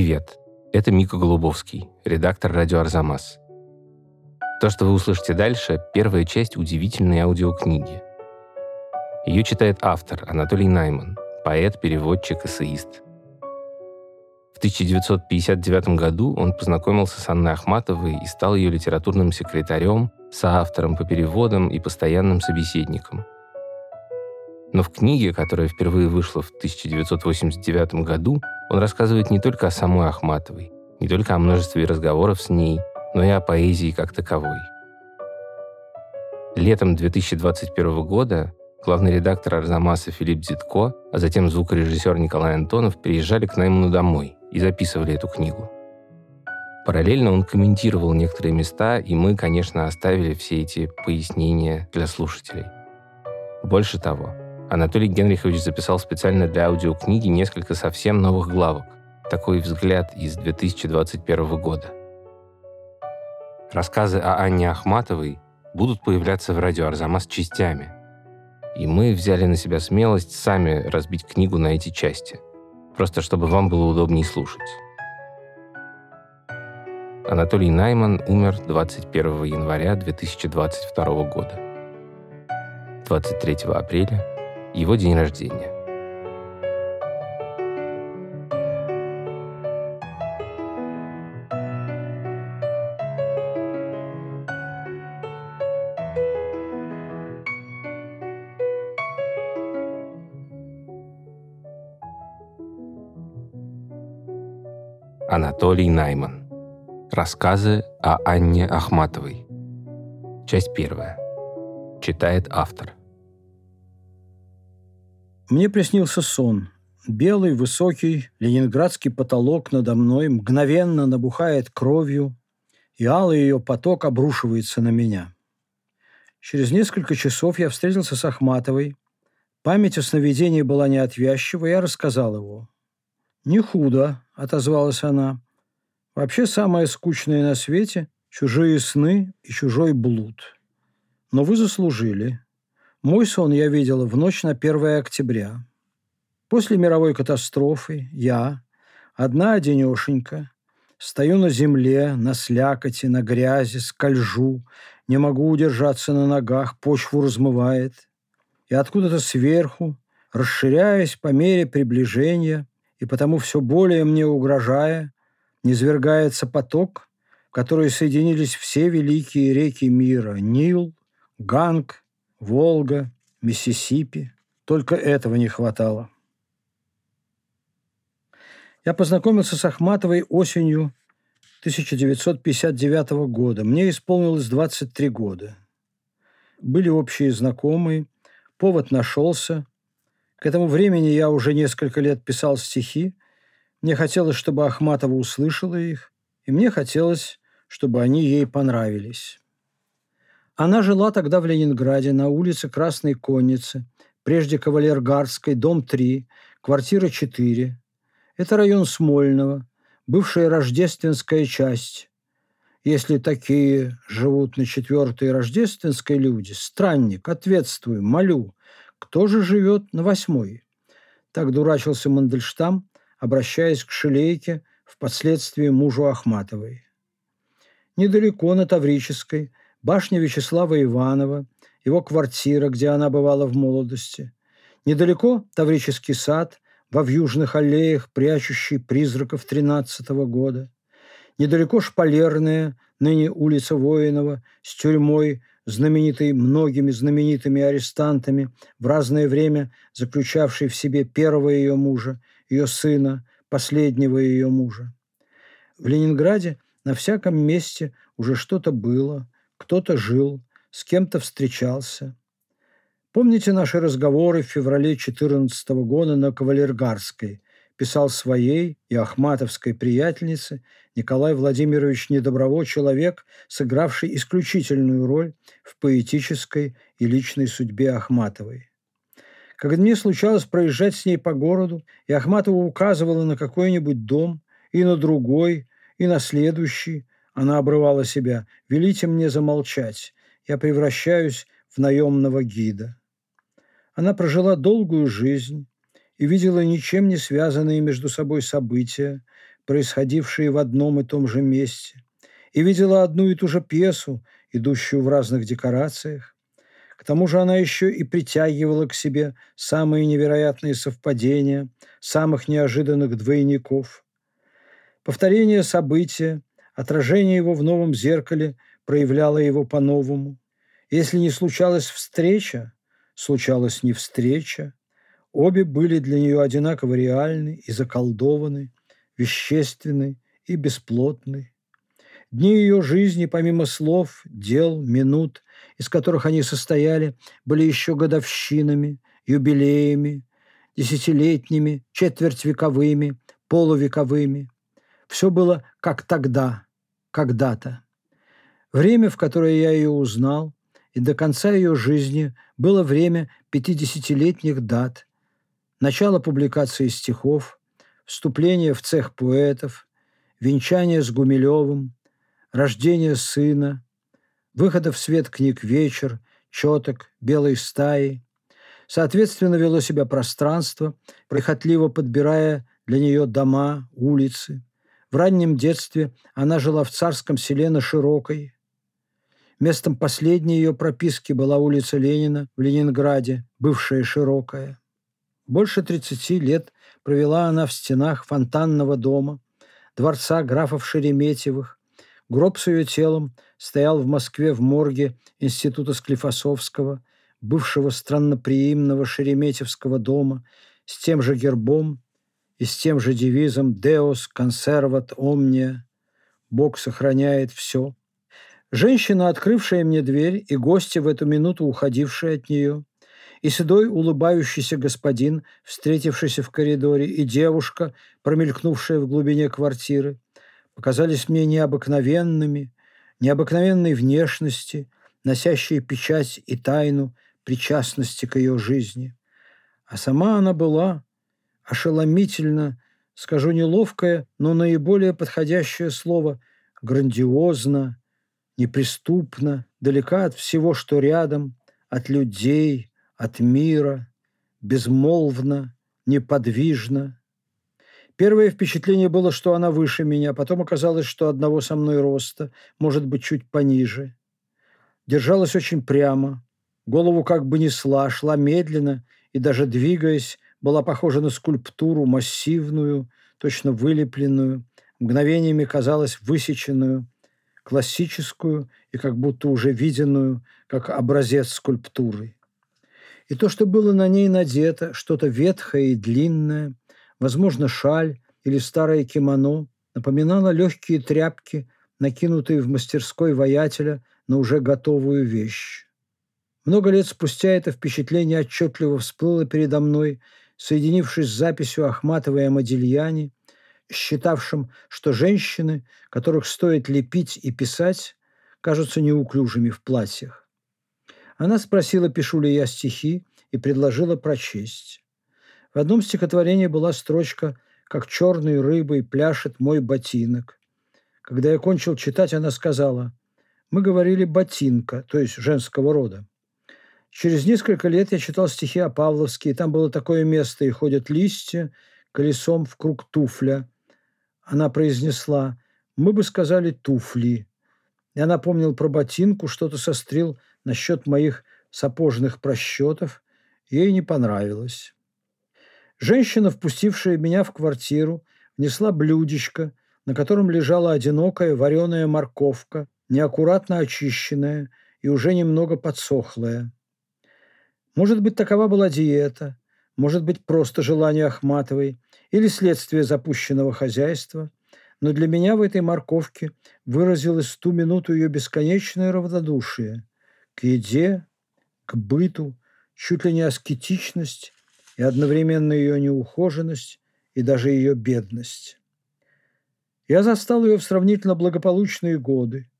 Привет, это Мика Голубовский, редактор радио «Арзамас». То, что вы услышите дальше, первая часть удивительной аудиокниги. Ее читает автор Анатолий Найман, поэт, переводчик, эссеист. В 1959 году он познакомился с Анной Ахматовой и стал ее литературным секретарем, соавтором по переводам и постоянным собеседником – но в книге, которая впервые вышла в 1989 году, он рассказывает не только о самой Ахматовой, не только о множестве разговоров с ней, но и о поэзии как таковой. Летом 2021 года главный редактор Арзамаса Филипп Зитко, а затем звукорежиссер Николай Антонов приезжали к Найману домой и записывали эту книгу. Параллельно он комментировал некоторые места, и мы, конечно, оставили все эти пояснения для слушателей. Больше того, Анатолий Генрихович записал специально для аудиокниги несколько совсем новых главок. Такой взгляд из 2021 года. Рассказы о Анне Ахматовой будут появляться в радио Арзамас частями. И мы взяли на себя смелость сами разбить книгу на эти части. Просто чтобы вам было удобнее слушать. Анатолий Найман умер 21 января 2022 года. 23 апреля его день рождения. Анатолий Найман. Рассказы о Анне Ахматовой. Часть первая. Читает автор. Мне приснился сон. Белый, высокий, ленинградский потолок надо мной мгновенно набухает кровью, и алый ее поток обрушивается на меня. Через несколько часов я встретился с Ахматовой. Память о сновидении была неотвязчива, я рассказал его. «Не худо», — отозвалась она. «Вообще самое скучное на свете — чужие сны и чужой блуд. Но вы заслужили. Мой сон я видела в ночь на 1 октября. После мировой катастрофы я, одна одинешенька, стою на земле, на слякоти, на грязи, скольжу, не могу удержаться на ногах, почву размывает. И откуда-то сверху, расширяясь по мере приближения, и потому все более мне угрожая, низвергается поток, в который соединились все великие реки мира – Нил, Ганг, Волга, Миссисипи. Только этого не хватало. Я познакомился с Ахматовой осенью 1959 года. Мне исполнилось 23 года. Были общие знакомые, повод нашелся. К этому времени я уже несколько лет писал стихи. Мне хотелось, чтобы Ахматова услышала их, и мне хотелось, чтобы они ей понравились. Она жила тогда в Ленинграде на улице Красной Конницы, прежде Кавалергардской, дом 3, квартира 4. Это район Смольного, бывшая рождественская часть. Если такие живут на четвертой рождественской люди, странник, ответствую, молю, кто же живет на восьмой? Так дурачился Мандельштам, обращаясь к Шелейке, впоследствии мужу Ахматовой. Недалеко на Таврической – башня Вячеслава Иванова, его квартира, где она бывала в молодости. Недалеко Таврический сад, во вьюжных аллеях, прячущий призраков тринадцатого года. Недалеко Шпалерная, ныне улица Воинова, с тюрьмой, знаменитой многими знаменитыми арестантами, в разное время заключавшей в себе первого ее мужа, ее сына, последнего ее мужа. В Ленинграде на всяком месте уже что-то было, кто-то жил, с кем-то встречался. Помните наши разговоры в феврале 14 года на Кавалергарской? Писал своей и ахматовской приятельнице Николай Владимирович Недоброво человек, сыгравший исключительную роль в поэтической и личной судьбе Ахматовой. Когда мне случалось проезжать с ней по городу, и Ахматова указывала на какой-нибудь дом, и на другой, и на следующий, она обрывала себя. «Велите мне замолчать. Я превращаюсь в наемного гида». Она прожила долгую жизнь и видела ничем не связанные между собой события, происходившие в одном и том же месте, и видела одну и ту же пьесу, идущую в разных декорациях. К тому же она еще и притягивала к себе самые невероятные совпадения, самых неожиданных двойников. Повторение события, отражение его в новом зеркале проявляло его по-новому. Если не случалась встреча, случалась не встреча. Обе были для нее одинаково реальны и заколдованы, вещественны и бесплотны. Дни ее жизни, помимо слов, дел, минут, из которых они состояли, были еще годовщинами, юбилеями, десятилетними, четвертьвековыми, полувековыми. Все было как тогда, когда-то. Время, в которое я ее узнал, и до конца ее жизни было время пятидесятилетних дат, начало публикации стихов, вступление в цех поэтов, венчание с Гумилевым, рождение сына, выхода в свет книг «Вечер», «Четок», «Белой стаи». Соответственно, вело себя пространство, прихотливо подбирая для нее дома, улицы. В раннем детстве она жила в царском селе на Широкой. Местом последней ее прописки была улица Ленина в Ленинграде, бывшая Широкая. Больше 30 лет провела она в стенах фонтанного дома, дворца графов Шереметьевых, Гроб с ее телом стоял в Москве в морге Института Склифосовского, бывшего странноприимного Шереметьевского дома, с тем же гербом и с тем же девизом «Deus conservat omnia» – «Бог сохраняет все». Женщина, открывшая мне дверь, и гости в эту минуту уходившие от нее, и седой улыбающийся господин, встретившийся в коридоре, и девушка, промелькнувшая в глубине квартиры – показались мне необыкновенными, необыкновенной внешности, носящие печать и тайну причастности к ее жизни. А сама она была ошеломительно, скажу неловкое, но наиболее подходящее слово грандиозно, неприступно, далека от всего, что рядом, от людей, от мира, безмолвно, неподвижно, Первое впечатление было, что она выше меня, потом оказалось, что одного со мной роста, может быть, чуть пониже. Держалась очень прямо, голову как бы несла, шла медленно и даже двигаясь, была похожа на скульптуру, массивную, точно вылепленную, мгновениями казалась высеченную, классическую и как будто уже виденную, как образец скульптуры. И то, что было на ней надето, что-то ветхое и длинное, Возможно, шаль или старое кимоно напоминало легкие тряпки, накинутые в мастерской воятеля на уже готовую вещь. Много лет спустя это впечатление отчетливо всплыло передо мной, соединившись с записью Ахматовой о Модильяне, считавшим, что женщины, которых стоит лепить и писать, кажутся неуклюжими в платьях. Она спросила, пишу ли я стихи, и предложила прочесть. В одном стихотворении была строчка «Как черной рыбой пляшет мой ботинок». Когда я кончил читать, она сказала «Мы говорили ботинка, то есть женского рода». Через несколько лет я читал стихи о Павловске, и там было такое место «И ходят листья колесом в круг туфля». Она произнесла «Мы бы сказали туфли». Я напомнил про ботинку, что-то сострил насчет моих сапожных просчетов. Ей не понравилось. Женщина, впустившая меня в квартиру, внесла блюдечко, на котором лежала одинокая вареная морковка, неаккуратно очищенная и уже немного подсохлая. Может быть, такова была диета, может быть, просто желание Ахматовой или следствие запущенного хозяйства, но для меня в этой морковке выразилось ту минуту ее бесконечное равнодушие к еде, к быту, чуть ли не аскетичность и одновременно ее неухоженность и даже ее бедность. Я застал ее в сравнительно благополучные годы.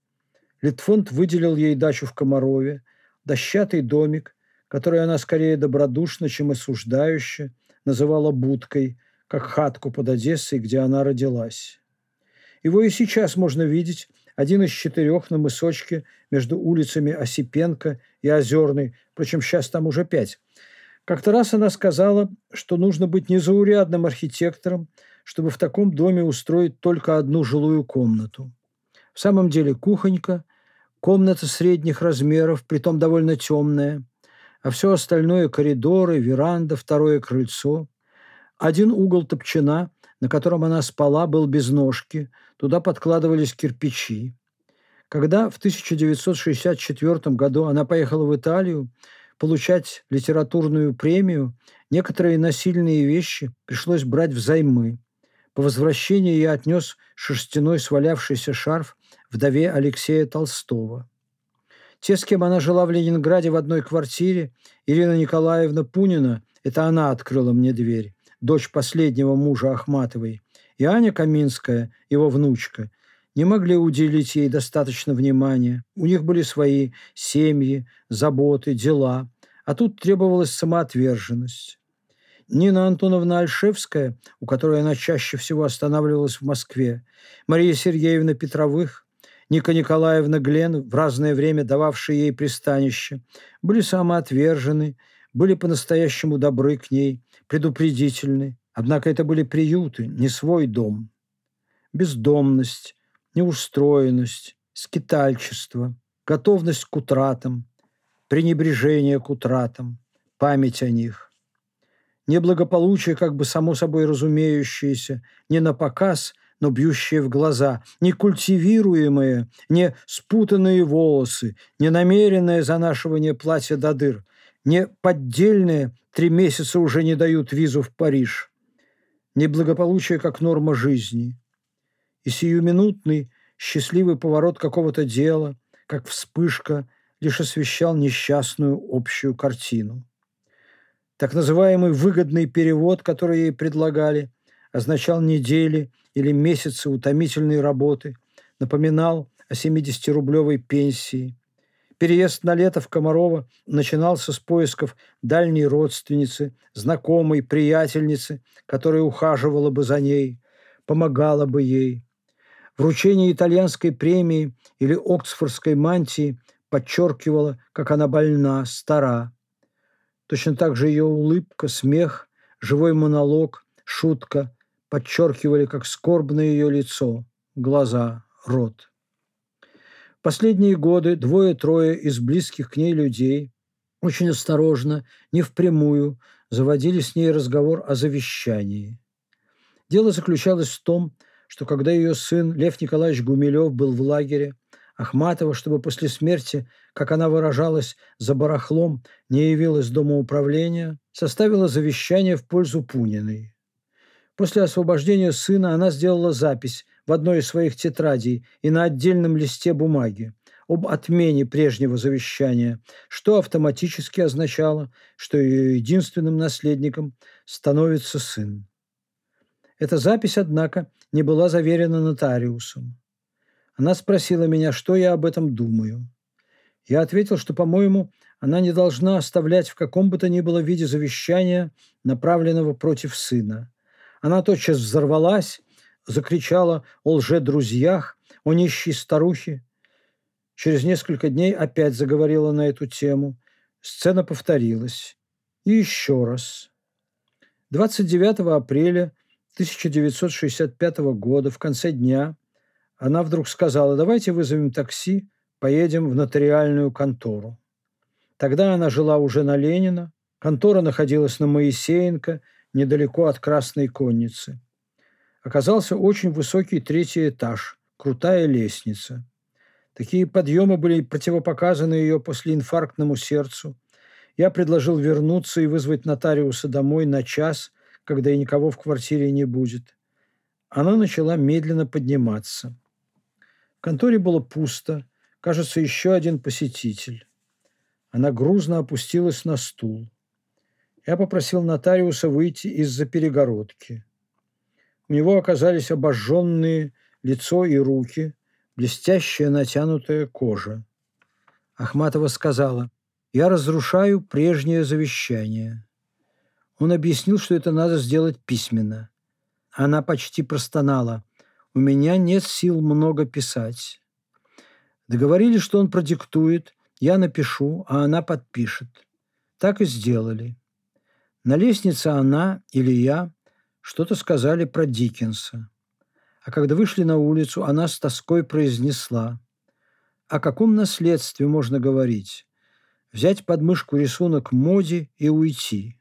Литфонд выделил ей дачу в Комарове, дощатый домик, который она скорее добродушно, чем осуждающе называла будкой, как хатку под Одессой, где она родилась. Его и сейчас можно видеть, один из четырех на мысочке между улицами Осипенко и Озерной, впрочем, сейчас там уже пять, как-то раз она сказала, что нужно быть незаурядным архитектором, чтобы в таком доме устроить только одну жилую комнату. В самом деле кухонька, комната средних размеров, притом довольно темная, а все остальное – коридоры, веранда, второе крыльцо. Один угол топчина, на котором она спала, был без ножки, туда подкладывались кирпичи. Когда в 1964 году она поехала в Италию получать литературную премию, некоторые насильные вещи пришлось брать взаймы. По возвращении я отнес шерстяной свалявшийся шарф вдове Алексея Толстого. Те, с кем она жила в Ленинграде в одной квартире, Ирина Николаевна Пунина, это она открыла мне дверь, дочь последнего мужа Ахматовой, и Аня Каминская, его внучка, не могли уделить ей достаточно внимания. У них были свои семьи, заботы, дела, а тут требовалась самоотверженность. Нина Антоновна Альшевская, у которой она чаще всего останавливалась в Москве, Мария Сергеевна Петровых, Ника Николаевна Глен, в разное время дававшие ей пристанище, были самоотвержены, были по-настоящему добры к ней, предупредительны. Однако это были приюты, не свой дом. Бездомность, неустроенность, скитальчество, готовность к утратам, пренебрежение к утратам, память о них. Неблагополучие, как бы само собой разумеющееся, не на показ, но бьющие в глаза, не культивируемые, не спутанные волосы, не намеренное занашивание платья до дыр, не поддельные три месяца уже не дают визу в Париж, неблагополучие как норма жизни. И сиюминутный счастливый поворот какого-то дела, как вспышка, лишь освещал несчастную общую картину. Так называемый выгодный перевод, который ей предлагали, означал недели или месяцы утомительной работы, напоминал о 70-рублевой пенсии. Переезд на лето в Комарова начинался с поисков дальней родственницы, знакомой, приятельницы, которая ухаживала бы за ней, помогала бы ей. Вручение итальянской премии или оксфордской мантии подчеркивало, как она больна, стара. Точно так же ее улыбка, смех, живой монолог, шутка подчеркивали, как скорбно ее лицо, глаза, рот. Последние годы двое-трое из близких к ней людей очень осторожно, не впрямую, заводили с ней разговор о завещании. Дело заключалось в том, что когда ее сын Лев Николаевич Гумилев был в лагере, Ахматова, чтобы после смерти, как она выражалась, за барахлом не явилась дома управления, составила завещание в пользу Пуниной. После освобождения сына она сделала запись в одной из своих тетрадей и на отдельном листе бумаги об отмене прежнего завещания, что автоматически означало, что ее единственным наследником становится сын. Эта запись, однако, не была заверена нотариусом. Она спросила меня, что я об этом думаю. Я ответил, что, по-моему, она не должна оставлять в каком бы то ни было виде завещания, направленного против сына – она тотчас взорвалась, закричала о лже-друзьях, о нищей старухе. Через несколько дней опять заговорила на эту тему. Сцена повторилась. И еще раз. 29 апреля 1965 года, в конце дня, она вдруг сказала, давайте вызовем такси, поедем в нотариальную контору. Тогда она жила уже на Ленина, контора находилась на Моисеенко – недалеко от Красной конницы. Оказался очень высокий третий этаж, крутая лестница. Такие подъемы были противопоказаны ее после инфарктному сердцу. Я предложил вернуться и вызвать нотариуса домой на час, когда и никого в квартире не будет. Она начала медленно подниматься. В конторе было пусто, кажется, еще один посетитель. Она грузно опустилась на стул я попросил нотариуса выйти из-за перегородки. У него оказались обожженные лицо и руки, блестящая натянутая кожа. Ахматова сказала, «Я разрушаю прежнее завещание». Он объяснил, что это надо сделать письменно. Она почти простонала. «У меня нет сил много писать». Договорились, что он продиктует, я напишу, а она подпишет. Так и сделали. На лестнице она или я что-то сказали про Диккенса. А когда вышли на улицу, она с тоской произнесла, о каком наследстве можно говорить? Взять под мышку рисунок моди и уйти.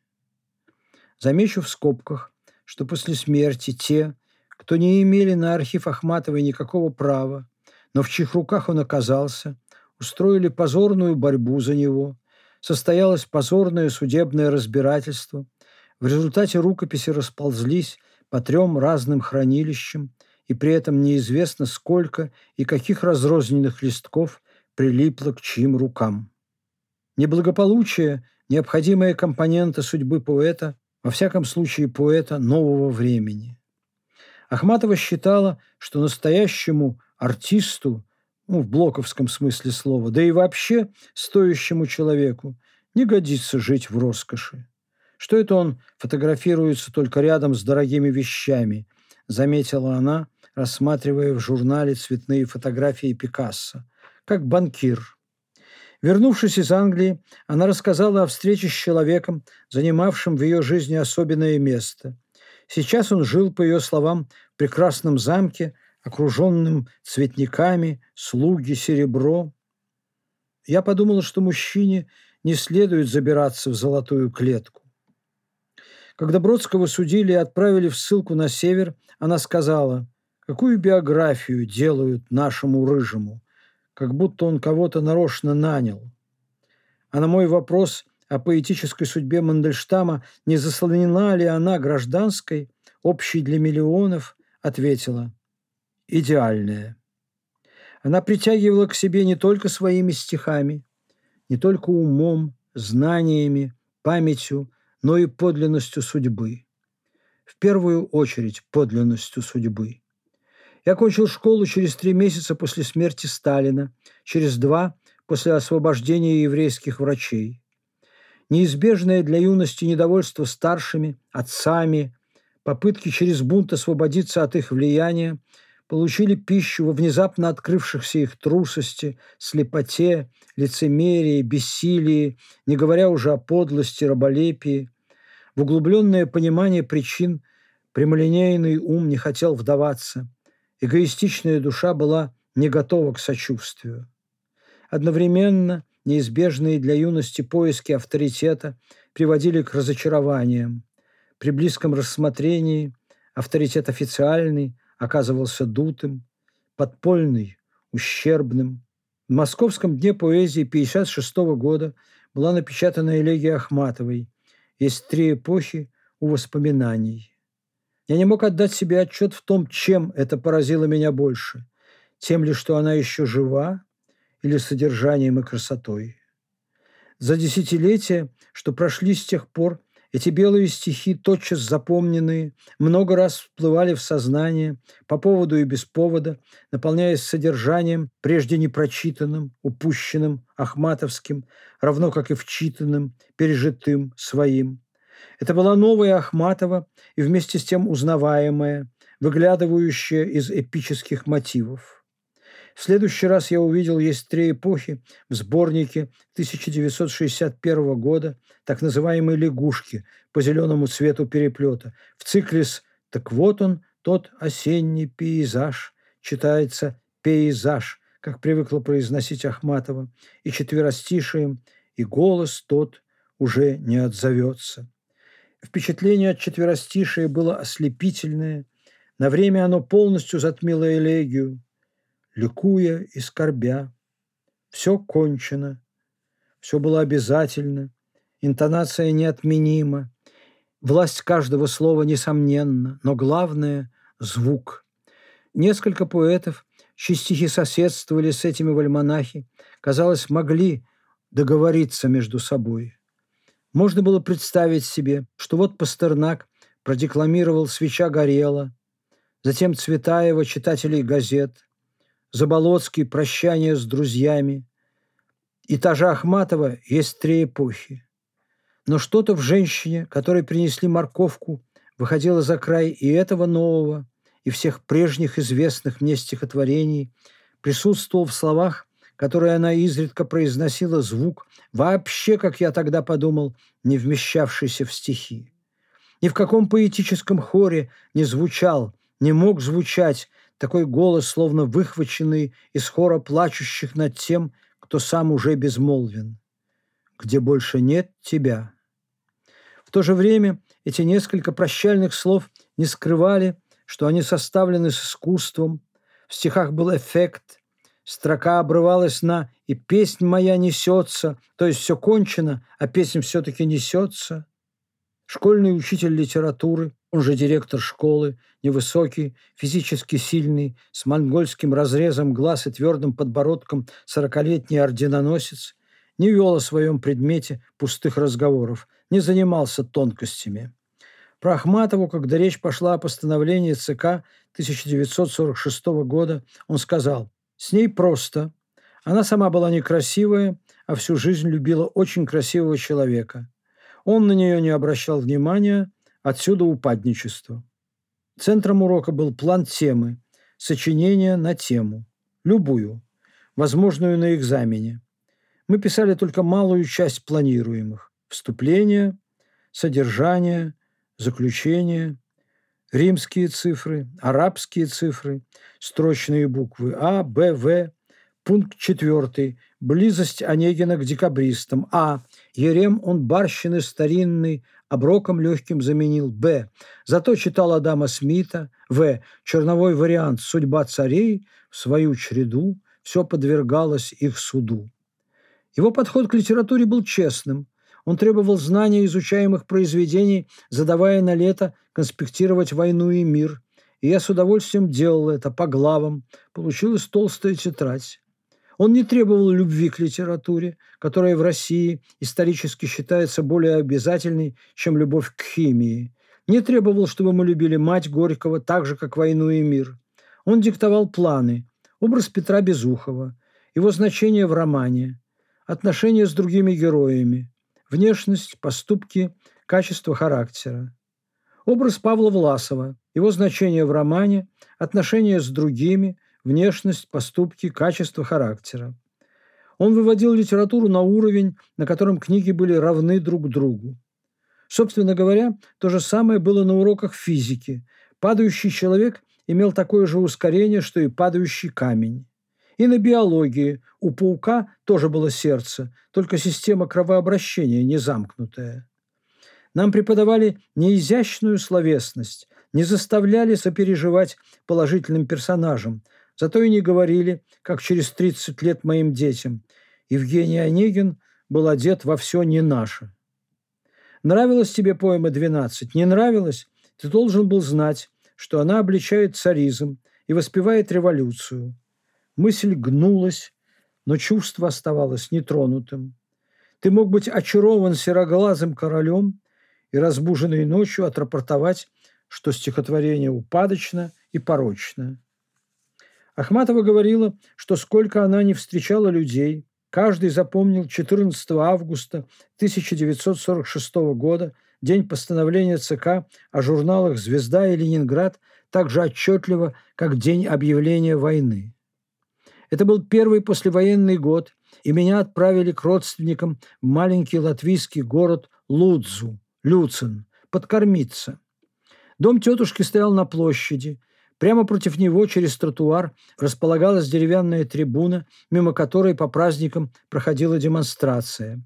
Замечу в скобках, что после смерти те, кто не имели на архив Ахматовой никакого права, но в чьих руках он оказался, устроили позорную борьбу за него, состоялось позорное судебное разбирательство. В результате рукописи расползлись по трем разным хранилищам, и при этом неизвестно, сколько и каких разрозненных листков прилипло к чьим рукам. Неблагополучие – необходимая компонента судьбы поэта, во всяком случае поэта нового времени. Ахматова считала, что настоящему артисту, ну, в блоковском смысле слова, да и вообще стоящему человеку, не годится жить в роскоши. Что это он фотографируется только рядом с дорогими вещами, заметила она, рассматривая в журнале цветные фотографии Пикассо, как банкир. Вернувшись из Англии, она рассказала о встрече с человеком, занимавшим в ее жизни особенное место. Сейчас он жил, по ее словам, в прекрасном замке, окруженным цветниками, слуги, серебро. Я подумала, что мужчине не следует забираться в золотую клетку. Когда Бродского судили и отправили в ссылку на север, она сказала – Какую биографию делают нашему рыжему, как будто он кого-то нарочно нанял. А на мой вопрос о поэтической судьбе Мандельштама, не заслонена ли она гражданской, общей для миллионов, ответила «идеальная». Она притягивала к себе не только своими стихами, не только умом, знаниями, памятью, но и подлинностью судьбы. В первую очередь подлинностью судьбы. Я кончил школу через три месяца после смерти Сталина, через два после освобождения еврейских врачей. Неизбежное для юности недовольство старшими, отцами, попытки через бунт освободиться от их влияния получили пищу во внезапно открывшихся их трусости, слепоте, лицемерии, бессилии, не говоря уже о подлости, раболепии. В углубленное понимание причин прямолинейный ум не хотел вдаваться – Эгоистичная душа была не готова к сочувствию. Одновременно неизбежные для юности поиски авторитета приводили к разочарованиям. При близком рассмотрении авторитет официальный оказывался дутым, подпольный, ущербным. В Московском дне поэзии 1956 года была напечатана элегия Ахматовой «Есть три эпохи у воспоминаний». Я не мог отдать себе отчет в том, чем это поразило меня больше. Тем ли, что она еще жива, или содержанием и красотой. За десятилетия, что прошли с тех пор, эти белые стихи, тотчас запомненные, много раз всплывали в сознание по поводу и без повода, наполняясь содержанием, прежде непрочитанным, упущенным, ахматовским, равно как и вчитанным, пережитым, своим. Это была новая Ахматова и вместе с тем узнаваемая, выглядывающая из эпических мотивов. В следующий раз я увидел «Есть три эпохи» в сборнике 1961 года, так называемой «Лягушки» по зеленому цвету переплета, в цикле с «Так вот он, тот осенний пейзаж», читается «пейзаж», как привыкла произносить Ахматова, и четверостишием, и голос тот уже не отзовется. Впечатление от четверостишия было ослепительное. На время оно полностью затмило элегию. Ликуя и скорбя. Все кончено. Все было обязательно. Интонация неотменима. Власть каждого слова несомненна. Но главное – звук. Несколько поэтов, чьи стихи соседствовали с этими в альманахе, казалось, могли договориться между собой – можно было представить себе, что вот Пастернак продекламировал «Свеча горела», затем Цветаева «Читателей газет», Заболоцкий «Прощание с друзьями», и та же Ахматова «Есть три эпохи». Но что-то в женщине, которой принесли морковку, выходило за край и этого нового, и всех прежних известных мне стихотворений, присутствовал в словах которой она изредка произносила звук, вообще, как я тогда подумал, не вмещавшийся в стихи. Ни в каком поэтическом хоре не звучал, не мог звучать такой голос, словно выхваченный из хора плачущих над тем, кто сам уже безмолвен. Где больше нет тебя. В то же время эти несколько прощальных слов не скрывали, что они составлены с искусством. В стихах был эффект, строка обрывалась на «и песнь моя несется», то есть все кончено, а песня все-таки несется. Школьный учитель литературы, он же директор школы, невысокий, физически сильный, с монгольским разрезом глаз и твердым подбородком сорокалетний орденоносец, не вел о своем предмете пустых разговоров, не занимался тонкостями. Про Ахматову, когда речь пошла о постановлении ЦК 1946 года, он сказал, «С ней просто. Она сама была некрасивая, а всю жизнь любила очень красивого человека. Он на нее не обращал внимания, отсюда упадничество. Центром урока был план темы, сочинение на тему, любую, возможную на экзамене. Мы писали только малую часть планируемых – вступление, содержание, заключение, римские цифры, арабские цифры, строчные буквы А, Б, В, пункт четвертый – близость Онегина к декабристам, А – Ерем он барщины старинный оброком легким заменил. Б. Зато читал Адама Смита. В. Черновой вариант «Судьба царей» в свою череду все подвергалось их суду. Его подход к литературе был честным. Он требовал знания изучаемых произведений, задавая на лето конспектировать «Войну и мир». И я с удовольствием делал это по главам. Получилась толстая тетрадь. Он не требовал любви к литературе, которая в России исторически считается более обязательной, чем любовь к химии. Не требовал, чтобы мы любили мать Горького так же, как «Войну и мир». Он диктовал планы, образ Петра Безухова, его значение в романе, отношения с другими героями, внешность, поступки, качество характера. Образ Павла Власова, его значение в романе, отношения с другими – внешность, поступки, качество характера. Он выводил литературу на уровень, на котором книги были равны друг другу. Собственно говоря, то же самое было на уроках физики. Падающий человек имел такое же ускорение, что и падающий камень. И на биологии у паука тоже было сердце, только система кровообращения не замкнутая. Нам преподавали не изящную словесность, не заставляли сопереживать положительным персонажам, Зато и не говорили, как через 30 лет моим детям. Евгений Онегин был одет во все не наше. Нравилась тебе поэма «12»? Не нравилась? Ты должен был знать, что она обличает царизм и воспевает революцию. Мысль гнулась, но чувство оставалось нетронутым. Ты мог быть очарован сероглазым королем и разбуженной ночью отрапортовать, что стихотворение упадочно и порочно. Ахматова говорила, что сколько она не встречала людей, каждый запомнил 14 августа 1946 года, день постановления ЦК о журналах «Звезда» и «Ленинград» так же отчетливо, как день объявления войны. Это был первый послевоенный год, и меня отправили к родственникам в маленький латвийский город Лудзу, Люцин, подкормиться. Дом тетушки стоял на площади, Прямо против него через тротуар располагалась деревянная трибуна, мимо которой по праздникам проходила демонстрация.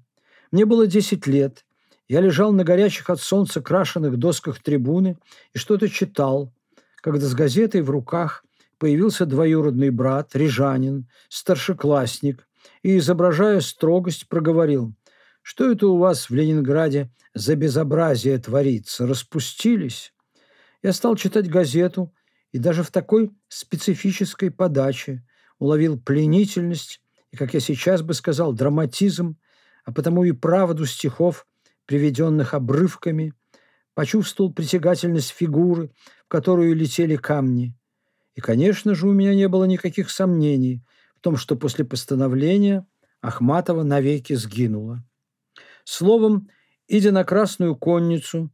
Мне было 10 лет. Я лежал на горячих от солнца крашенных досках трибуны и что-то читал, когда с газетой в руках появился двоюродный брат, рижанин, старшеклассник, и, изображая строгость, проговорил, «Что это у вас в Ленинграде за безобразие творится? Распустились?» Я стал читать газету – и даже в такой специфической подаче уловил пленительность и, как я сейчас бы сказал, драматизм, а потому и правду стихов, приведенных обрывками, почувствовал притягательность фигуры, в которую летели камни. И, конечно же, у меня не было никаких сомнений в том, что после постановления Ахматова навеки сгинула. Словом, идя на Красную Конницу,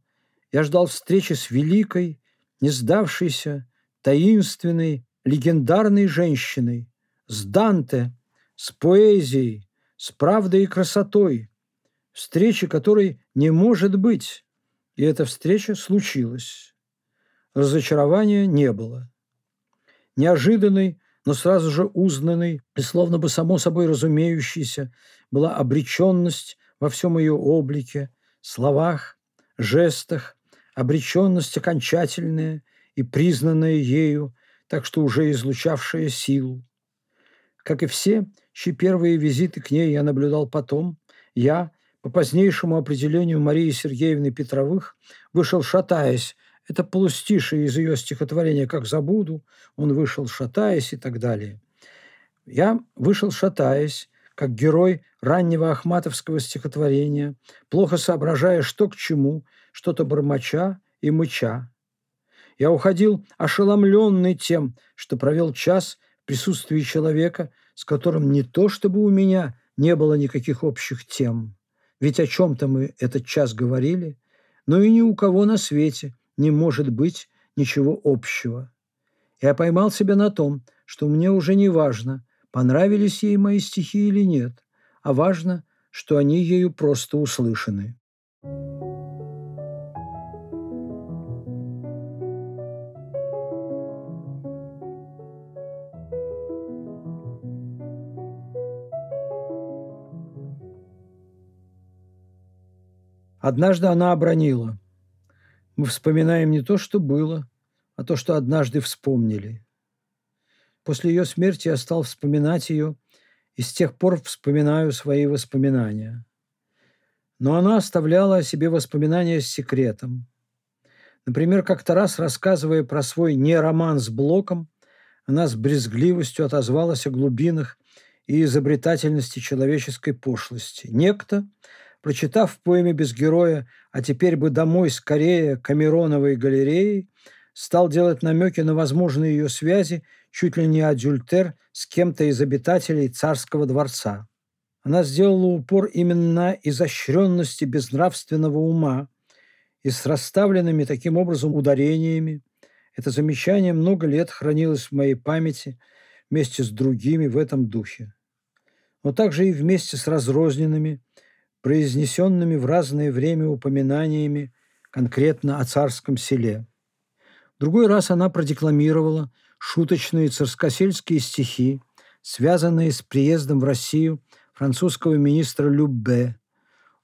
я ждал встречи с великой, не сдавшейся, таинственной, легендарной женщиной, с Данте, с поэзией, с правдой и красотой, встречи которой не может быть, И эта встреча случилась. Разочарования не было. Неожиданный, но сразу же узнанный и словно бы само собой разумеющийся была обреченность во всем ее облике, словах, жестах, обреченность окончательная и признанная ею, так что уже излучавшая силу. Как и все, чьи первые визиты к ней я наблюдал потом, я, по позднейшему определению Марии Сергеевны Петровых, вышел шатаясь. Это полустишие из ее стихотворения «Как забуду», он вышел шатаясь и так далее. Я вышел шатаясь, как герой раннего ахматовского стихотворения, плохо соображая, что к чему, что-то бормоча и мыча. Я уходил ошеломленный тем, что провел час в присутствии человека, с которым не то чтобы у меня не было никаких общих тем, ведь о чем-то мы этот час говорили, но и ни у кого на свете не может быть ничего общего. Я поймал себя на том, что мне уже не важно, понравились ей мои стихи или нет, а важно, что они ею просто услышаны. Однажды она обронила. Мы вспоминаем не то, что было, а то, что однажды вспомнили. После ее смерти я стал вспоминать ее, и с тех пор вспоминаю свои воспоминания. Но она оставляла о себе воспоминания с секретом. Например, как-то раз, рассказывая про свой не роман с Блоком, она с брезгливостью отозвалась о глубинах и изобретательности человеческой пошлости. Некто, прочитав в поэме «Без героя», а теперь бы домой скорее Камероновой галереи, стал делать намеки на возможные ее связи, чуть ли не адюльтер, с кем-то из обитателей царского дворца. Она сделала упор именно на изощренности безнравственного ума и с расставленными таким образом ударениями. Это замечание много лет хранилось в моей памяти вместе с другими в этом духе. Но также и вместе с разрозненными, произнесенными в разное время упоминаниями конкретно о царском селе. Другой раз она продекламировала шуточные царскосельские стихи, связанные с приездом в Россию французского министра Любе.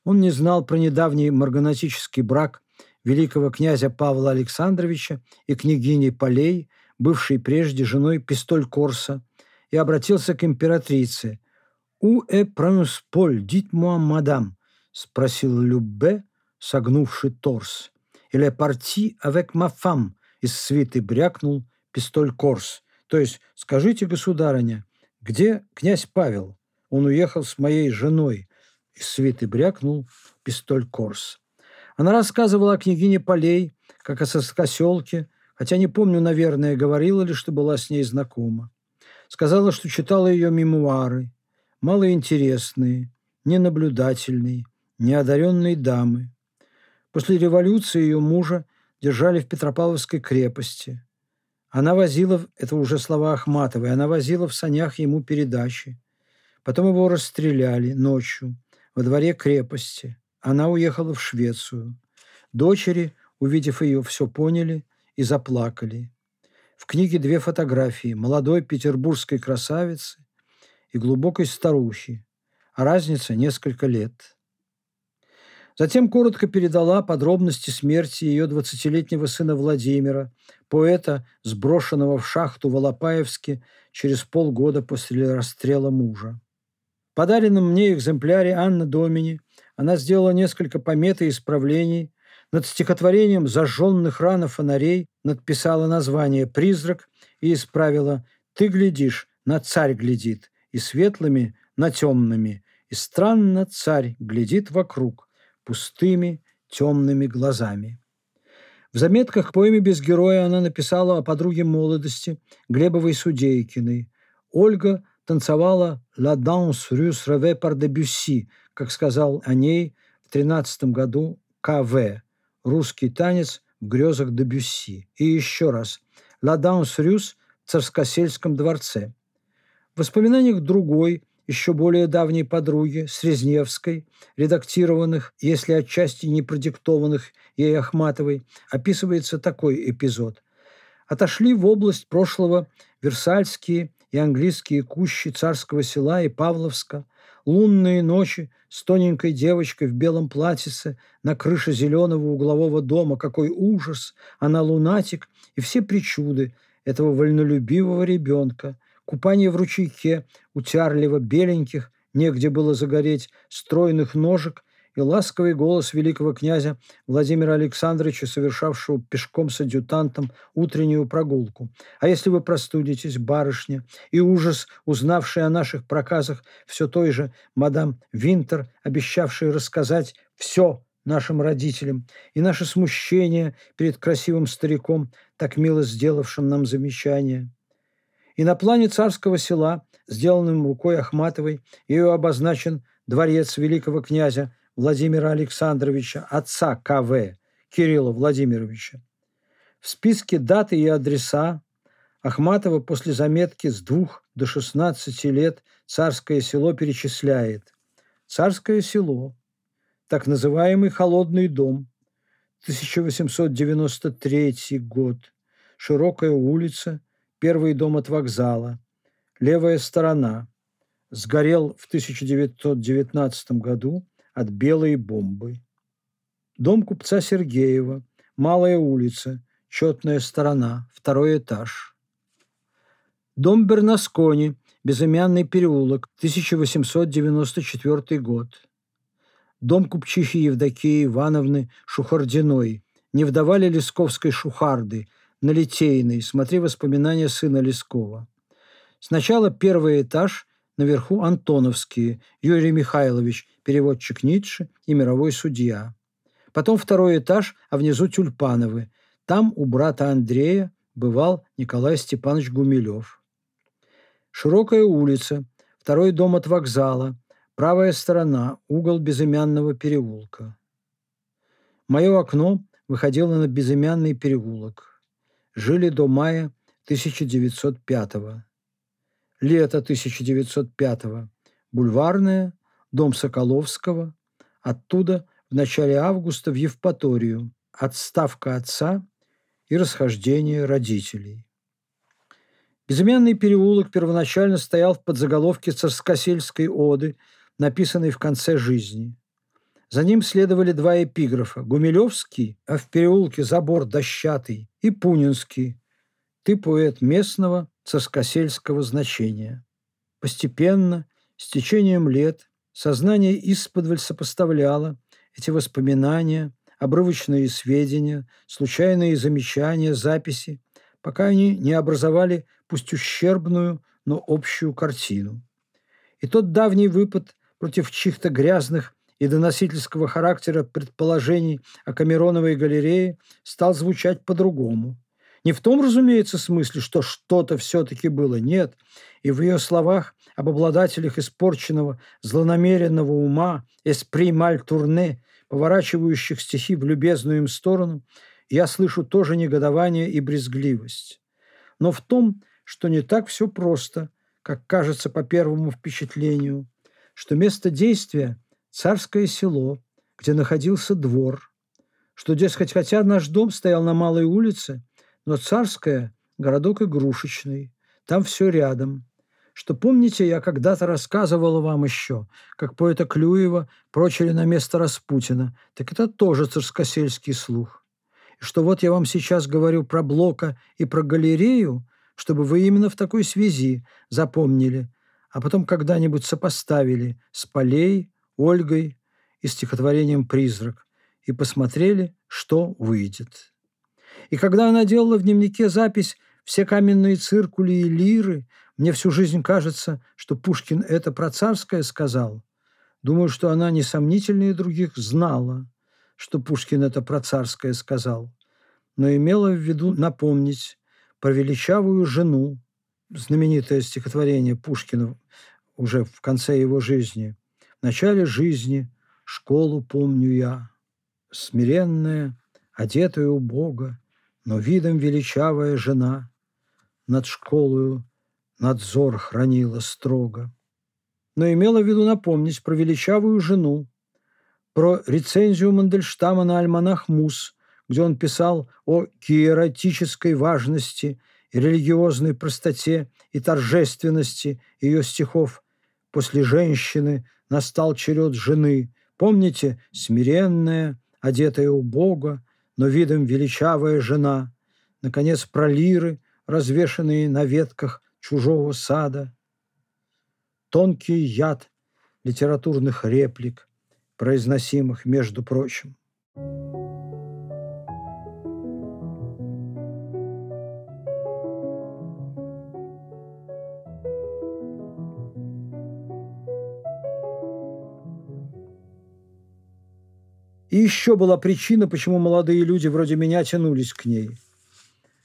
Он не знал про недавний марганатический брак великого князя Павла Александровича и княгини Полей, бывшей прежде женой Пистоль Корса, и обратился к императрице, «У э пронс поль, дит-moi, мадам?» – спросил Любе, согнувший торс. «Или парти avec ma femme?» – из свиты брякнул пистоль Корс. То есть, скажите, государыня, где князь Павел? Он уехал с моей женой. Из свиты брякнул пистоль Корс. Она рассказывала о княгине Полей, как о соскоселке, хотя не помню, наверное, говорила ли, что была с ней знакома. Сказала, что читала ее мемуары, малоинтересные, ненаблюдательные, неодаренные дамы. После революции ее мужа держали в Петропавловской крепости. Она возила, это уже слова Ахматовой, она возила в санях ему передачи. Потом его расстреляли ночью во дворе крепости. Она уехала в Швецию. Дочери, увидев ее, все поняли и заплакали. В книге две фотографии молодой петербургской красавицы и глубокой старухи, а разница несколько лет. Затем коротко передала подробности смерти ее двадцатилетнего сына Владимира, поэта, сброшенного в шахту в Алапаевске через полгода после расстрела мужа. В подаренном мне экземпляре Анна Домини она сделала несколько помет и исправлений. Над стихотворением «Зажженных рано фонарей» надписала название «Призрак» и исправила «Ты глядишь, на царь глядит, и светлыми на темными, и странно царь глядит вокруг пустыми темными глазами. В заметках поэме «Без героя» она написала о подруге молодости Глебовой Судейкиной. Ольга танцевала «La danse russe rêvée par Debussy», как сказал о ней в 13 году К.В. «Русский танец в грезах Дебюсси». И еще раз «La danse russe» в Царскосельском дворце. В воспоминаниях другой, еще более давней подруги, Срезневской, редактированных, если отчасти не продиктованных ей Ахматовой, описывается такой эпизод. Отошли в область прошлого Версальские и английские кущи царского села и Павловска, лунные ночи с тоненькой девочкой в белом платьице на крыше зеленого углового дома. Какой ужас! Она лунатик, и все причуды этого вольнолюбивого ребенка. Купание в ручейке у тярлива беленьких, негде было загореть, стройных ножек и ласковый голос великого князя Владимира Александровича, совершавшего пешком с адъютантом утреннюю прогулку. А если вы простудитесь, барышня, и ужас, узнавший о наших проказах все той же мадам Винтер, обещавшей рассказать все нашим родителям, и наше смущение перед красивым стариком, так мило сделавшим нам замечание. И на плане царского села, сделанным рукой Ахматовой, ее обозначен дворец великого князя Владимира Александровича, отца КВ, Кирилла Владимировича. В списке даты и адреса Ахматова после заметки с двух до 16 лет царское село перечисляет. Царское село, так называемый Холодный дом, 1893 год, широкая улица, первый дом от вокзала, левая сторона, сгорел в 1919 году – от белой бомбы. Дом купца Сергеева, Малая улица, Четная сторона, второй этаж. Дом Бернаскони, Безымянный переулок, 1894 год. Дом купчихи Евдокии Ивановны Шухардиной, не вдавали Лесковской Шухарды, на Литейной, смотри воспоминания сына Лескова. Сначала первый этаж, наверху Антоновские, Юрий Михайлович, переводчик Ницше и мировой судья. Потом второй этаж, а внизу Тюльпановы. Там у брата Андрея бывал Николай Степанович Гумилев. Широкая улица, второй дом от вокзала, правая сторона, угол безымянного переулка. Мое окно выходило на безымянный переулок. Жили до мая 1905 -го лето 1905-го, Бульварная, дом Соколовского, оттуда в начале августа в Евпаторию, отставка отца и расхождение родителей. Безымянный переулок первоначально стоял в подзаголовке царскосельской оды, написанной в конце жизни. За ним следовали два эпиграфа – Гумилевский, а в переулке забор дощатый, и Пунинский – «Ты поэт местного, царскосельского значения. Постепенно, с течением лет, сознание исподволь сопоставляло эти воспоминания, обрывочные сведения, случайные замечания, записи, пока они не образовали пусть ущербную, но общую картину. И тот давний выпад против чьих-то грязных и доносительского характера предположений о Камероновой галерее стал звучать по-другому. Не в том, разумеется, смысле, что что-то все-таки было, нет. И в ее словах об обладателях испорченного, злонамеренного ума, эспри маль турне, поворачивающих стихи в любезную им сторону, я слышу тоже негодование и брезгливость. Но в том, что не так все просто, как кажется по первому впечатлению, что место действия – царское село, где находился двор, что, дескать, хотя наш дом стоял на малой улице, но Царское – городок игрушечный, там все рядом. Что помните, я когда-то рассказывала вам еще, как поэта Клюева прочили на место Распутина, так это тоже царскосельский слух. И что вот я вам сейчас говорю про Блока и про галерею, чтобы вы именно в такой связи запомнили, а потом когда-нибудь сопоставили с Полей, Ольгой и стихотворением «Призрак» и посмотрели, что выйдет. И когда она делала в дневнике запись «Все каменные циркули и лиры», мне всю жизнь кажется, что Пушкин это про царское сказал. Думаю, что она несомнительнее других знала, что Пушкин это про царское сказал, но имела в виду напомнить про величавую жену, знаменитое стихотворение Пушкина уже в конце его жизни. Начале жизни школу помню я, смиренная, одетая у Бога, но видом величавая жена над школою надзор хранила строго. но имела в виду напомнить про величавую жену, про рецензию Мандельштама на альманах «Мус», где он писал о гиератической важности и религиозной простоте и торжественности ее стихов. После женщины настал черед жены. Помните, смиренная, одетая у Бога, но видом величавая жена. Наконец, про лиры, развешанные на ветках чужого сада. Тонкий яд литературных реплик, произносимых, между прочим. И еще была причина, почему молодые люди вроде меня тянулись к ней.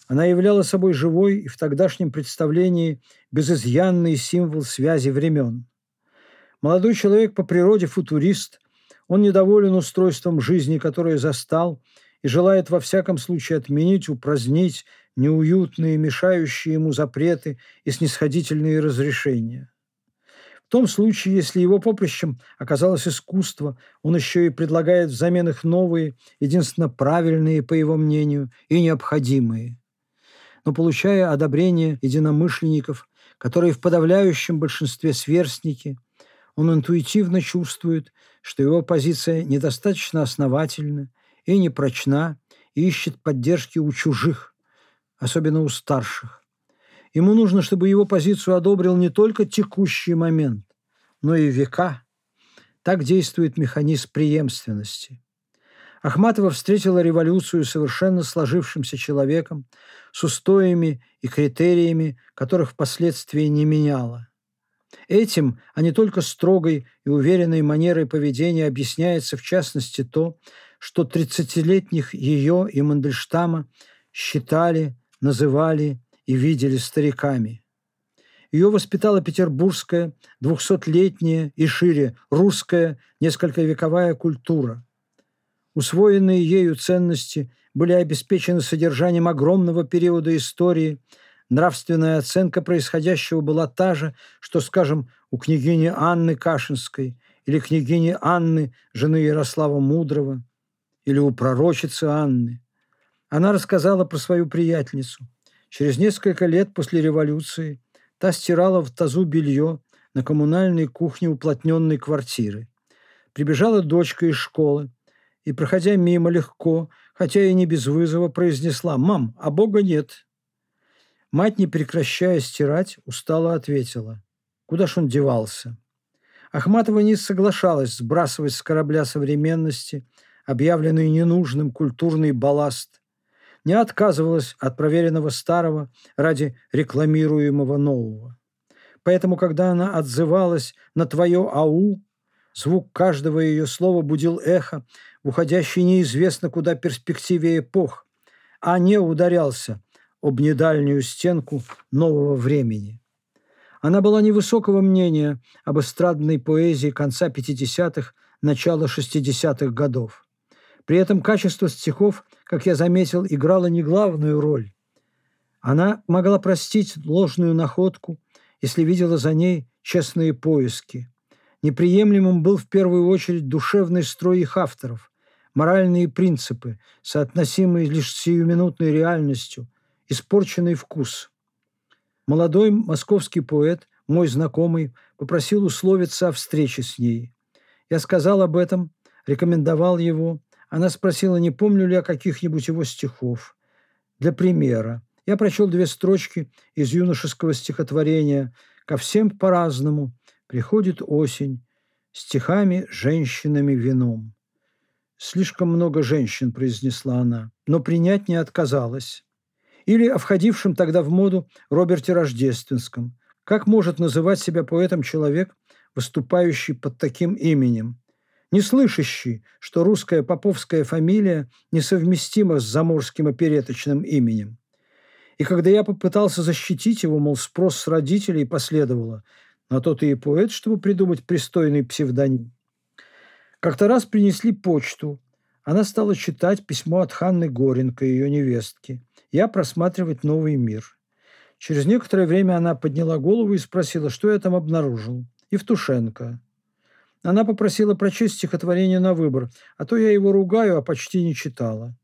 Она являла собой живой и в тогдашнем представлении безызъянный символ связи времен. Молодой человек по природе футурист, он недоволен устройством жизни, которое застал, и желает во всяком случае отменить, упразднить неуютные, мешающие ему запреты и снисходительные разрешения том случае, если его поприщем оказалось искусство, он еще и предлагает взамен их новые, единственно правильные, по его мнению, и необходимые. Но получая одобрение единомышленников, которые в подавляющем большинстве сверстники, он интуитивно чувствует, что его позиция недостаточно основательна и непрочна, и ищет поддержки у чужих, особенно у старших. Ему нужно, чтобы его позицию одобрил не только текущий момент, но и века. Так действует механизм преемственности. Ахматова встретила революцию совершенно сложившимся человеком, с устоями и критериями, которых впоследствии не меняла. Этим, а не только строгой и уверенной манерой поведения объясняется, в частности, то, что 30-летних ее и Мандельштама считали, называли и видели стариками. Ее воспитала петербургская, двухсотлетняя и шире русская, несколько вековая культура. Усвоенные ею ценности были обеспечены содержанием огромного периода истории. Нравственная оценка происходящего была та же, что, скажем, у княгини Анны Кашинской или княгини Анны, жены Ярослава Мудрого, или у пророчицы Анны. Она рассказала про свою приятельницу. Через несколько лет после революции Та стирала в тазу белье на коммунальной кухне уплотненной квартиры. Прибежала дочка из школы и, проходя мимо легко, хотя и не без вызова, произнесла «Мам, а Бога нет». Мать, не прекращая стирать, устало ответила «Куда ж он девался?» Ахматова не соглашалась сбрасывать с корабля современности объявленный ненужным культурный балласт, не отказывалась от проверенного старого ради рекламируемого нового. Поэтому, когда она отзывалась на твое «ау», звук каждого ее слова будил эхо в уходящей неизвестно куда перспективе эпох, а не ударялся об недальнюю стенку нового времени. Она была невысокого мнения об эстрадной поэзии конца 50-х, начала 60-х годов. При этом качество стихов, как я заметил, играло не главную роль. Она могла простить ложную находку, если видела за ней честные поиски. Неприемлемым был в первую очередь душевный строй их авторов, моральные принципы, соотносимые лишь с сиюминутной реальностью, испорченный вкус. Молодой московский поэт, мой знакомый, попросил условиться о встрече с ней. Я сказал об этом, рекомендовал его, она спросила, не помню ли я каких-нибудь его стихов. Для примера. Я прочел две строчки из юношеского стихотворения «Ко всем по-разному приходит осень, стихами, женщинами, вином». «Слишком много женщин», – произнесла она, но принять не отказалась. Или о входившем тогда в моду Роберте Рождественском. Как может называть себя поэтом человек, выступающий под таким именем? Не слышащий, что русская поповская фамилия несовместима с заморским опереточным именем. И когда я попытался защитить его, мол, спрос с родителей последовало, на то ты и поэт, чтобы придумать пристойный псевдоним. Как-то раз принесли почту. Она стала читать письмо от Ханны Горенко, ее невестки. Я просматривать «Новый мир». Через некоторое время она подняла голову и спросила, что я там обнаружил. Евтушенко. Она попросила прочесть стихотворение на выбор, а то я его ругаю, а почти не читала.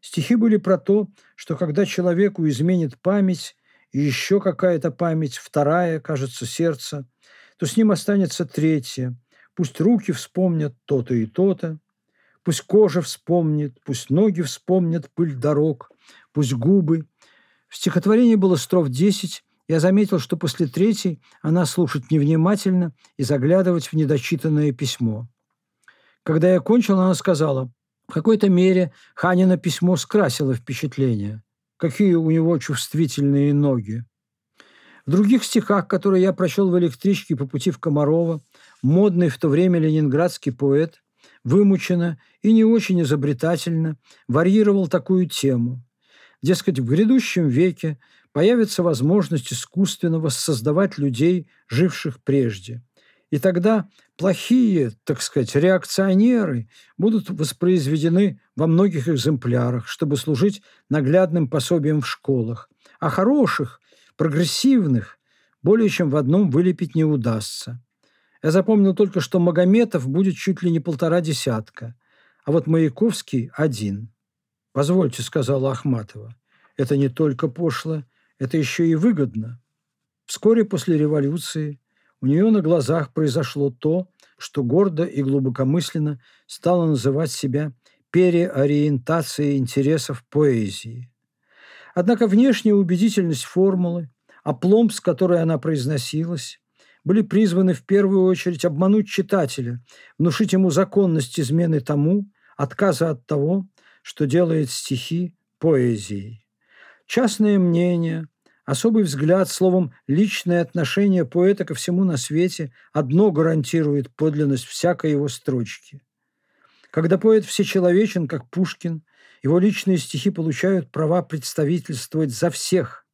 Стихи были про то, что когда человеку изменит память, и еще какая-то память, вторая, кажется, сердце, то с ним останется третья. Пусть руки вспомнят то-то и то-то, пусть кожа вспомнит, пусть ноги вспомнят пыль дорог, пусть губы. В стихотворении было строф десять, я заметил, что после третьей она слушает невнимательно и заглядывать в недочитанное письмо. Когда я кончил, она сказала, в какой-то мере Ханина письмо скрасило впечатление. Какие у него чувствительные ноги. В других стихах, которые я прочел в электричке по пути в Комарова, модный в то время ленинградский поэт вымученно и не очень изобретательно варьировал такую тему. Дескать, в грядущем веке появится возможность искусственно воссоздавать людей, живших прежде. И тогда плохие, так сказать, реакционеры будут воспроизведены во многих экземплярах, чтобы служить наглядным пособием в школах, а хороших, прогрессивных более чем в одном вылепить не удастся. Я запомнил только, что Магометов будет чуть ли не полтора десятка, а вот Маяковский – один. «Позвольте», – сказала Ахматова, – «это не только пошло, это еще и выгодно. Вскоре после революции у нее на глазах произошло то, что гордо и глубокомысленно стала называть себя переориентацией интересов поэзии. Однако внешняя убедительность формулы, опломб, с которой она произносилась, были призваны в первую очередь обмануть читателя, внушить ему законность измены тому, отказа от того, что делает стихи поэзией частное мнение, особый взгляд, словом, личное отношение поэта ко всему на свете одно гарантирует подлинность всякой его строчки. Когда поэт всечеловечен, как Пушкин, его личные стихи получают права представительствовать за всех,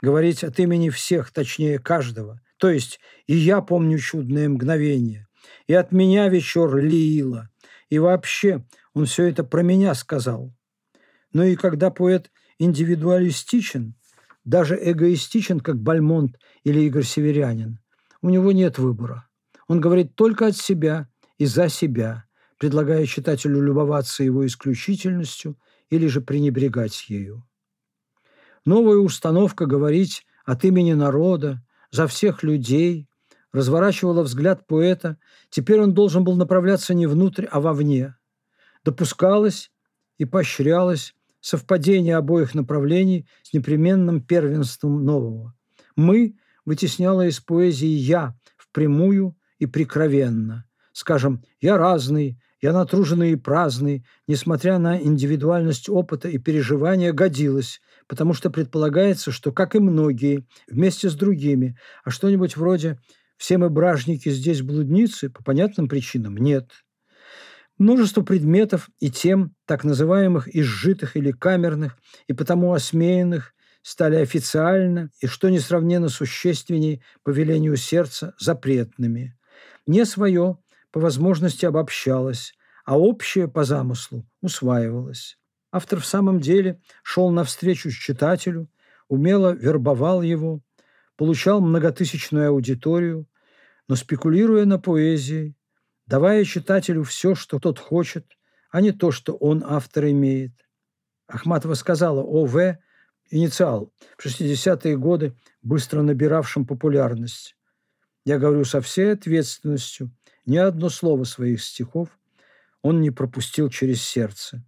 говорить от имени всех, точнее каждого. То есть и я помню чудное мгновение, и от меня вечер лила, и вообще он все это про меня сказал. Но и когда поэт индивидуалистичен, даже эгоистичен, как Бальмонт или Игорь Северянин. У него нет выбора. Он говорит только от себя и за себя, предлагая читателю любоваться его исключительностью или же пренебрегать ею. Новая установка говорить от имени народа, за всех людей, разворачивала взгляд поэта, теперь он должен был направляться не внутрь, а вовне. Допускалось и поощрялось совпадение обоих направлений с непременным первенством нового. «Мы» вытесняло из поэзии «я» впрямую и прикровенно. Скажем, «я разный», «я натруженный и праздный», несмотря на индивидуальность опыта и переживания, годилось, потому что предполагается, что, как и многие, вместе с другими, а что-нибудь вроде «все мы бражники, здесь блудницы» по понятным причинам нет – Множество предметов и тем, так называемых изжитых или камерных, и потому осмеянных, стали официально и, что несравненно существенней по велению сердца, запретными. Не свое по возможности обобщалось, а общее по замыслу усваивалось. Автор в самом деле шел навстречу читателю, умело вербовал его, получал многотысячную аудиторию, но спекулируя на поэзии, давая читателю все, что тот хочет, а не то, что он автор имеет. Ахматова сказала ОВ – инициал, в 60-е годы быстро набиравшим популярность. Я говорю со всей ответственностью, ни одно слово своих стихов он не пропустил через сердце.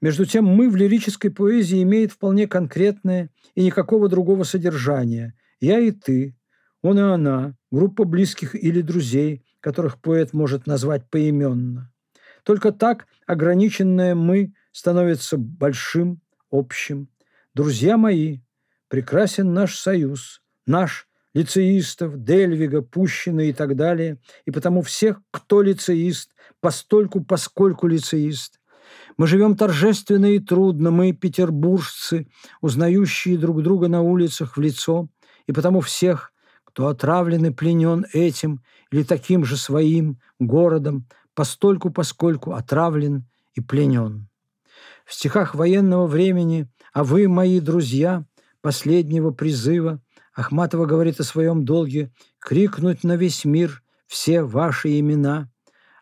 Между тем, мы в лирической поэзии имеет вполне конкретное и никакого другого содержания. Я и ты, он и она, группа близких или друзей, которых поэт может назвать поименно. Только так ограниченное «мы» становится большим, общим. Друзья мои, прекрасен наш союз, наш лицеистов, Дельвига, Пущина и так далее, и потому всех, кто лицеист, постольку, поскольку лицеист. Мы живем торжественно и трудно, мы петербуржцы, узнающие друг друга на улицах в лицо, и потому всех, кто отравлен и пленен этим или таким же своим городом, постольку поскольку отравлен и пленен. В стихах военного времени «А вы, мои друзья», последнего призыва, Ахматова говорит о своем долге крикнуть на весь мир все ваши имена,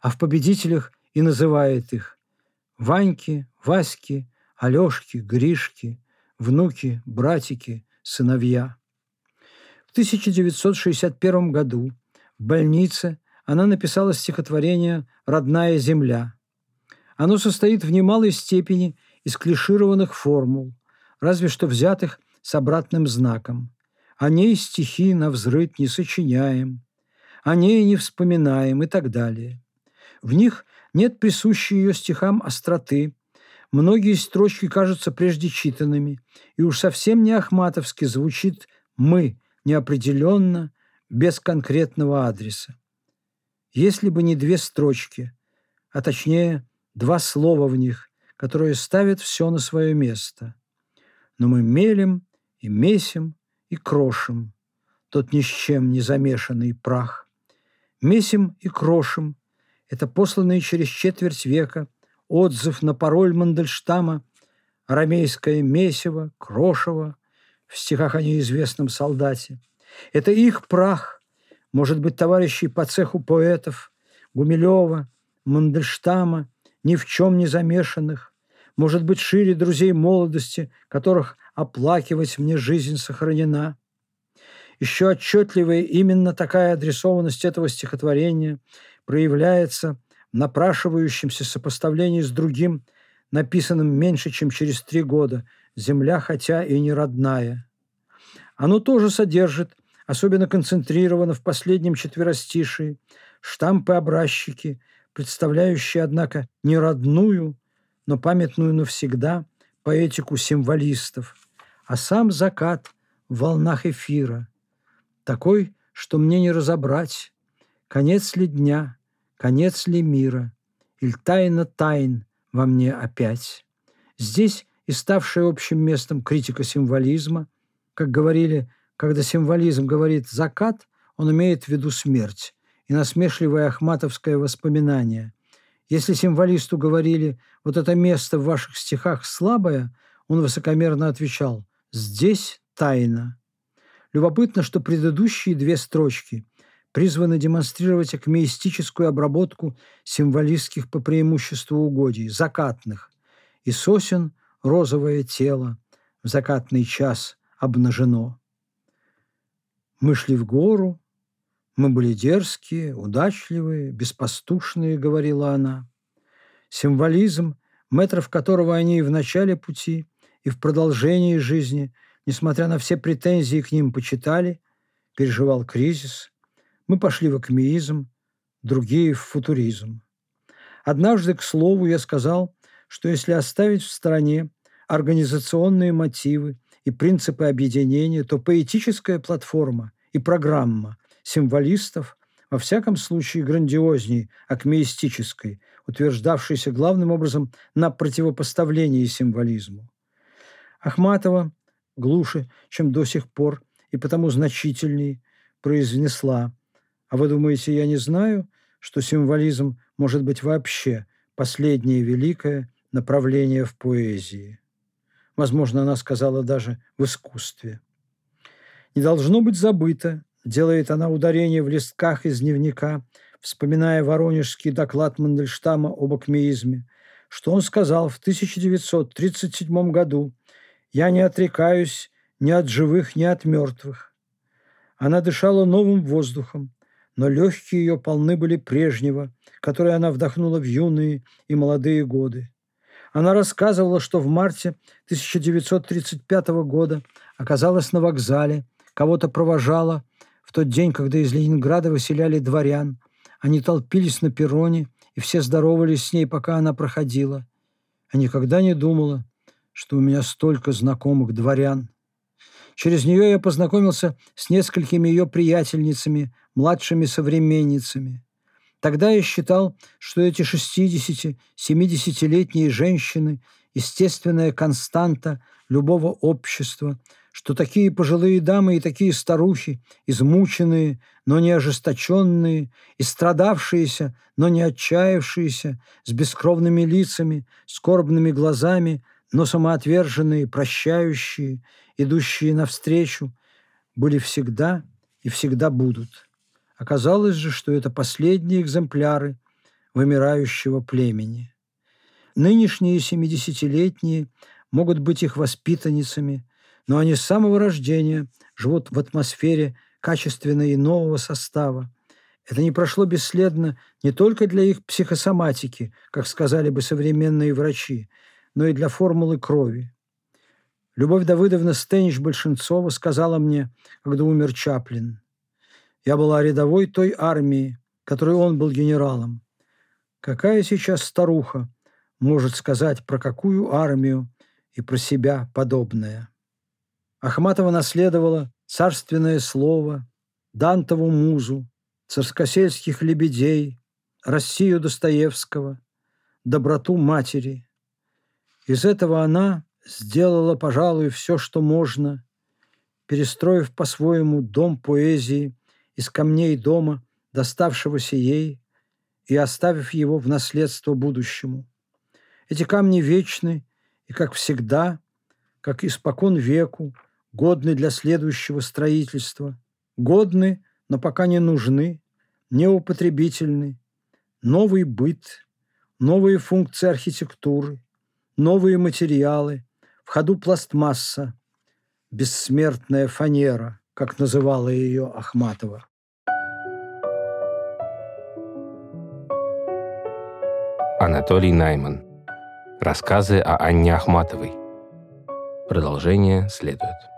а в победителях и называет их Ваньки, Васьки, Алешки, Гришки, внуки, братики, сыновья. В 1961 году в больнице она написала стихотворение «Родная земля». Оно состоит в немалой степени из клишированных формул, разве что взятых с обратным знаком. О ней стихи на взрыв не сочиняем, о ней не вспоминаем и так далее. В них нет присущей ее стихам остроты, многие строчки кажутся прежде читанными, и уж совсем не ахматовски звучит «мы», неопределенно, без конкретного адреса. Если бы не две строчки, а точнее два слова в них, которые ставят все на свое место. Но мы мелем и месим и крошим тот ни с чем не замешанный прах. Месим и крошим – это посланный через четверть века отзыв на пароль Мандельштама «Арамейское месиво, крошево» в стихах о неизвестном солдате. Это их прах, может быть, товарищей по цеху поэтов Гумилева, Мандельштама, ни в чем не замешанных, может быть, шире друзей молодости, которых оплакивать мне жизнь сохранена. Еще отчетливее именно такая адресованность этого стихотворения проявляется в напрашивающемся сопоставлении с другим, написанным меньше, чем через три года «Земля, хотя и не родная». Оно тоже содержит, особенно концентрированно в последнем четверостишии, штампы-образчики, представляющие, однако, не родную, но памятную навсегда поэтику символистов, а сам закат в волнах эфира, такой, что мне не разобрать, конец ли дня, конец ли мира, или тайна тайн во мне опять. Здесь и ставшая общим местом критика символизма, как говорили, когда символизм говорит «закат», он имеет в виду смерть, и насмешливое ахматовское воспоминание. Если символисту говорили «вот это место в ваших стихах слабое», он высокомерно отвечал «здесь тайна». Любопытно, что предыдущие две строчки призваны демонстрировать акмеистическую обработку символистских по преимуществу угодий, закатных. И сосен розовое тело в закатный час обнажено. Мы шли в гору, мы были дерзкие, удачливые, беспастушные, говорила она. Символизм, метров которого они и в начале пути, и в продолжении жизни, несмотря на все претензии к ним, почитали, переживал кризис. Мы пошли в акмеизм, другие – в футуризм. Однажды, к слову, я сказал, что если оставить в стороне организационные мотивы и принципы объединения, то поэтическая платформа и программа символистов, во всяком случае грандиозней акмеистической, утверждавшейся главным образом на противопоставлении символизму. Ахматова глуше, чем до сих пор, и потому значительней, произнесла «А вы думаете, я не знаю, что символизм может быть вообще последнее великое направление в поэзии?» Возможно, она сказала даже в искусстве. Не должно быть забыто, делает она ударение в листках из дневника, вспоминая воронежский доклад Мандельштама об акмеизме, что он сказал в 1937 году «Я не отрекаюсь ни от живых, ни от мертвых». Она дышала новым воздухом, но легкие ее полны были прежнего, который она вдохнула в юные и молодые годы. Она рассказывала, что в марте 1935 года оказалась на вокзале, кого-то провожала, в тот день, когда из Ленинграда выселяли дворян, они толпились на перроне, и все здоровались с ней, пока она проходила. Я никогда не думала, что у меня столько знакомых дворян. Через нее я познакомился с несколькими ее приятельницами, младшими современницами. Тогда я считал, что эти 60-70-летние женщины – естественная константа любого общества, что такие пожилые дамы и такие старухи, измученные, но не ожесточенные, и страдавшиеся, но не отчаявшиеся, с бескровными лицами, скорбными глазами, но самоотверженные, прощающие, идущие навстречу, были всегда и всегда будут. Оказалось же, что это последние экземпляры вымирающего племени. Нынешние семидесятилетние могут быть их воспитанницами, но они с самого рождения живут в атмосфере качественно нового состава. Это не прошло бесследно не только для их психосоматики, как сказали бы современные врачи, но и для формулы крови. Любовь Давыдовна Стенич-Большинцова сказала мне, когда умер Чаплин. Я была рядовой той армии, которой он был генералом. Какая сейчас старуха может сказать про какую армию и про себя подобное? Ахматова наследовала царственное слово, Дантову музу, царскосельских лебедей, Россию Достоевского, доброту матери. Из этого она сделала, пожалуй, все, что можно, перестроив по-своему дом поэзии из камней дома, доставшегося ей, и оставив его в наследство будущему. Эти камни вечны и, как всегда, как испокон веку, годны для следующего строительства, годны, но пока не нужны, неупотребительны, новый быт, новые функции архитектуры, новые материалы, в ходу пластмасса, бессмертная фанера, как называла ее Ахматова. Анатолий Найман. Рассказы о Анне Ахматовой. Продолжение следует.